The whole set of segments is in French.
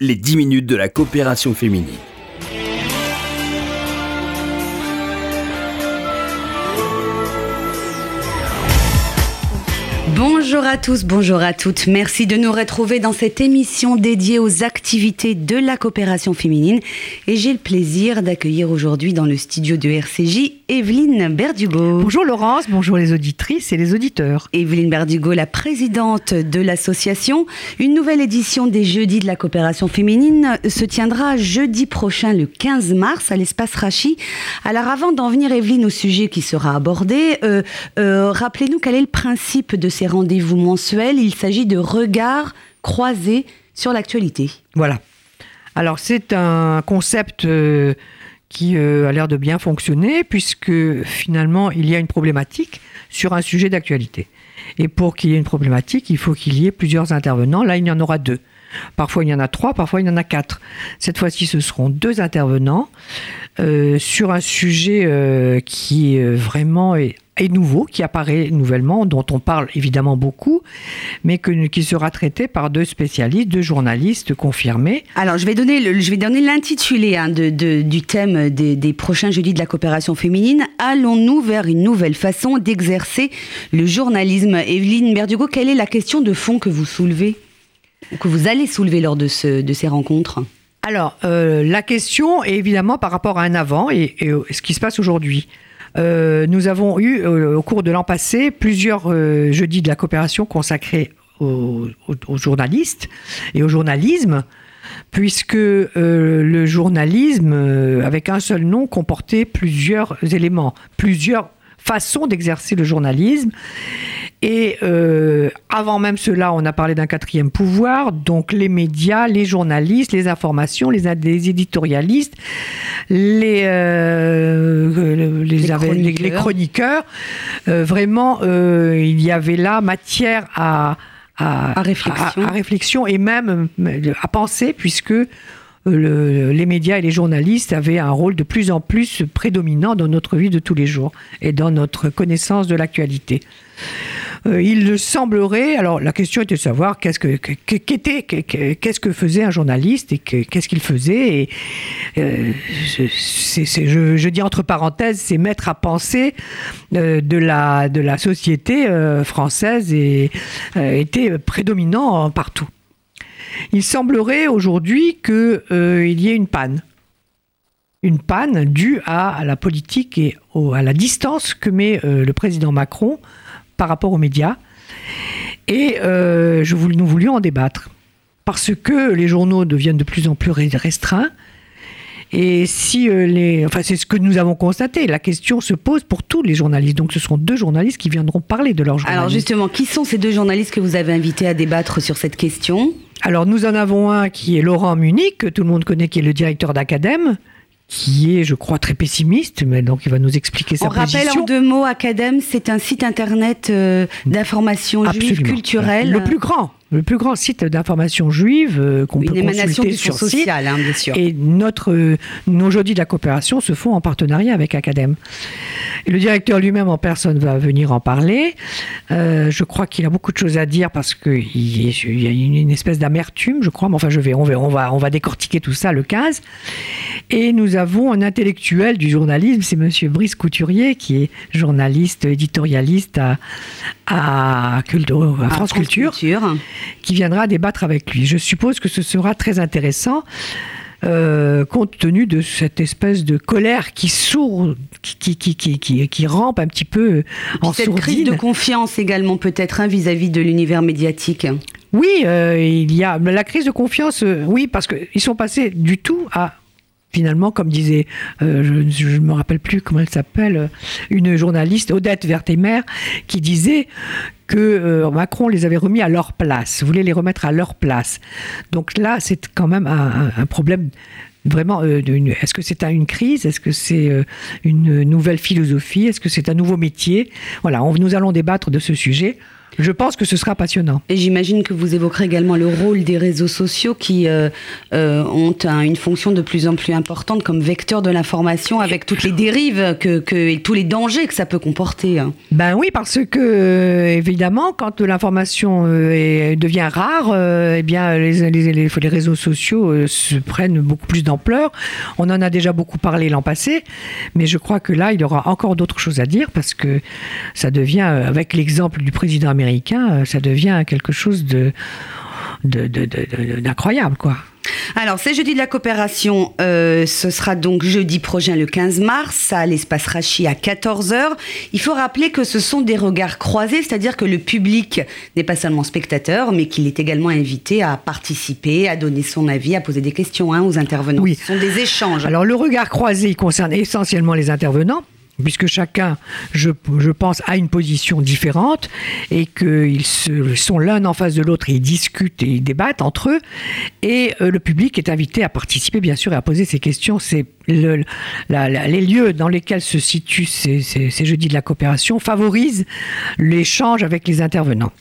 les 10 minutes de la coopération féminine. Bonjour à tous, bonjour à toutes. Merci de nous retrouver dans cette émission dédiée aux activités de la coopération féminine. Et j'ai le plaisir d'accueillir aujourd'hui dans le studio de RCJ Evelyne Berdugo. Bonjour Laurence, bonjour les auditrices et les auditeurs. Evelyne Berdugo, la présidente de l'association. Une nouvelle édition des Jeudis de la coopération féminine se tiendra jeudi prochain, le 15 mars, à l'espace Rachi. Alors avant d'en venir, Evelyne, au sujet qui sera abordé, euh, euh, rappelez-nous quel est le principe de ces rendez-vous mensuels. Il s'agit de regards croisés sur l'actualité. Voilà. Alors c'est un concept euh, qui euh, a l'air de bien fonctionner puisque finalement il y a une problématique sur un sujet d'actualité. Et pour qu'il y ait une problématique, il faut qu'il y ait plusieurs intervenants. Là, il y en aura deux. Parfois, il y en a trois, parfois, il y en a quatre. Cette fois-ci, ce seront deux intervenants euh, sur un sujet euh, qui est vraiment est, nouveau, qui apparaît nouvellement, dont on parle évidemment beaucoup, mais qui sera traité par deux spécialistes, deux journalistes confirmés. Alors, je vais donner, je vais donner l'intitulé hein, du thème des, des, prochains jeudis de la coopération féminine. Allons-nous vers une nouvelle façon d'exercer le journalisme? Evelyne Berdugo, quelle est la question de fond que vous soulevez? Que vous allez soulever lors de, ce, de ces rencontres Alors, euh, la question est évidemment par rapport à un avant et, ce qui se passe aujourd'hui. Euh, nous avons eu, euh, au cours de l'an passé, plusieurs jeudis de la coopération consacrés aux, journalistes et au journalisme, puisque le journalisme, avec un seul nom, comportait plusieurs éléments, plusieurs façons d'exercer le journalisme. Et euh, avant même cela, on a parlé d'un quatrième pouvoir, donc les médias, les journalistes, les informations, les, les éditorialistes, les, euh, les, les, chroniqueurs. les, les chroniqueurs. Euh, vraiment, il y avait là matière à, à, à, réflexion. à, à réflexion et même à penser, puisque le, les médias et les journalistes avaient un rôle de plus en plus prédominant dans notre vie de tous les jours et dans notre connaissance de l'actualité. Euh, il semblerait, alors la question était de savoir qu'est-ce que qu'était qu'est-ce que faisait un journaliste et qu'est-ce qu'il faisait. Euh, je, dis entre parenthèses, c'est mettre à penser euh, de la de la société française et était prédominant partout. Il semblerait aujourd'hui qu'il y ait une panne. Une panne due à, la politique et à la distance que met le président Macron par rapport aux médias. Et euh, je voulais, nous voulions en débattre. Parce que les journaux deviennent de plus en plus restreints. Et si euh, les. Enfin, c'est ce que nous avons constaté. La question se pose pour tous les journalistes. Donc, ce seront deux journalistes qui viendront parler de leur journalisme. Alors, justement, qui sont ces deux journalistes que vous avez invités à débattre sur cette question? Alors nous en avons un qui est Laurent Munich, que tout le monde connaît, qui est le directeur d'Acadème, qui est, je crois, très pessimiste, mais donc il va nous expliquer sa On position. On rappelle en deux mots, Acadème, c'est un site internet euh, d'information juive culturelle. Le plus grand, le plus grand site d'information juive euh, qu'on peut consulter sur social, site. Hein, bien sûr. Et notre, euh, nos jeudis de la coopération se font en partenariat avec Acadème. Et le directeur lui-même en personne va venir en parler. Euh, je crois qu'il a beaucoup de choses à dire parce qu'il y, a une, espèce d'amertume, je crois. Mais enfin, je vais, on, va, on, va, on va décortiquer tout ça le 15. Et nous avons un intellectuel du journalisme, c'est Monsieur Brice Couturier, qui est journaliste, éditorialiste à, à, Culture, à, à France, France Culture, Culture, qui viendra débattre avec lui. Je suppose que ce sera très intéressant. Euh, compte tenu de cette espèce de colère qui sourd, qui, qui, qui, qui, qui rampe un petit peu en cette sourdine. crise de confiance également peut-être hein, vis-à-vis de l'univers médiatique. Oui, euh, il y a la crise de confiance. Euh, oui, parce qu'ils sont passés du tout à finalement, comme disait, euh, je ne me rappelle plus comment elle s'appelle, une journaliste, Odette Vertemer, qui disait que euh, Macron les avait remis à leur place, voulait les remettre à leur place. Donc là, c'est quand même un, problème vraiment euh, est-ce que c'est une crise est-ce que c'est une nouvelle philosophie est-ce que c'est un nouveau métier? Voilà nous allons débattre de ce sujet je pense que ce sera passionnant. Et j'imagine que vous évoquerez également le rôle des réseaux sociaux qui euh, euh, ont une fonction de plus en plus importante comme vecteur de l'information avec toutes les dérives que, et tous les dangers que ça peut comporter. Hein. Ben oui, parce que euh, évidemment, quand l'information devient rare, eh bien les, les, les, réseaux sociaux se prennent beaucoup plus d'ampleur. On en a déjà beaucoup parlé l'an passé, mais je crois que là, il y aura encore d'autres choses à dire parce que ça devient, avec l'exemple du président américain, euh, ça devient quelque chose de d'incroyable, quoi. Alors, c'est jeudi de la coopération. Euh, ce sera donc jeudi prochain, le 15 mars, à l'espace Rachi à 14h. Il faut rappeler que ce sont des regards croisés, c'est-à-dire que le public n'est pas seulement spectateur, mais qu'il est également invité à participer, à donner son avis, à poser des questions hein, aux intervenants. Oui. Ce sont des échanges. Alors, le regard croisé, concerne essentiellement les intervenants puisque chacun, je, je, pense, a une position différente et qu'ils sont l'un en face de l'autre et ils discutent et ils débattent entre eux. Et euh, le public est invité à participer, bien sûr, et à poser ses questions. C'est le, les lieux dans lesquels se situent ces, ces, ces jeudis de la coopération favorisent l'échange avec les intervenants.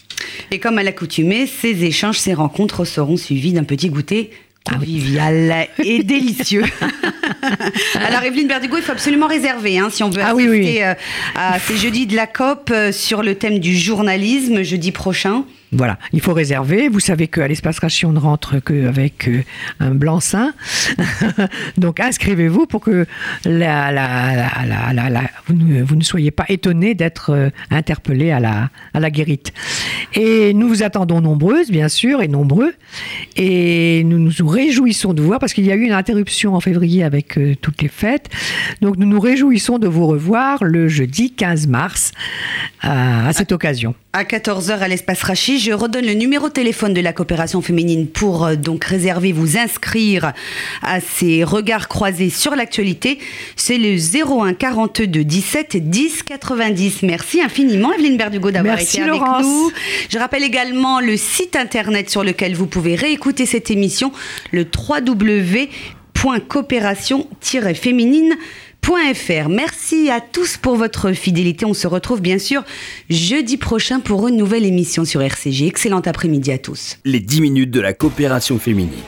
Et comme à l'accoutumée, ces échanges, ces rencontres seront suivis d'un petit goûter convivial et délicieux. Alors Evelyne Berdugo, il faut absolument réserver hein, si on veut ah assister euh, à ces jeudis de la COP euh, sur le thème du journalisme jeudi prochain. Voilà, il faut réserver. Vous savez qu'à l'espace ration, on ne rentre qu'avec euh, un blanc-seing. Donc inscrivez-vous pour que la, vous, ne, vous, ne, soyez pas étonnés d'être interpellé à la, à la guérite. Et nous vous attendons nombreuses, bien sûr, et nombreux. Et nous nous réjouissons de vous voir, parce qu'il y a eu une interruption en février avec euh, toutes les fêtes. Donc nous nous réjouissons de vous revoir le jeudi 15 mars à cette occasion. À 14h à l'espace Rachid, je redonne le numéro de téléphone de la coopération féminine pour euh, donc réserver, vous inscrire à ces regards croisés sur l'actualité. C'est le 01 42 17 10 90. Merci infiniment Evelyne Berdugo d'avoir été avec nous. Je rappelle également le site internet sur lequel vous pouvez réécouter cette émission, le www.coopération-féminine.fr. Merci à tous pour votre fidélité. On se retrouve bien sûr jeudi prochain pour une nouvelle émission sur RCG. Excellent après-midi à tous. Les 10 minutes de la coopération féminine.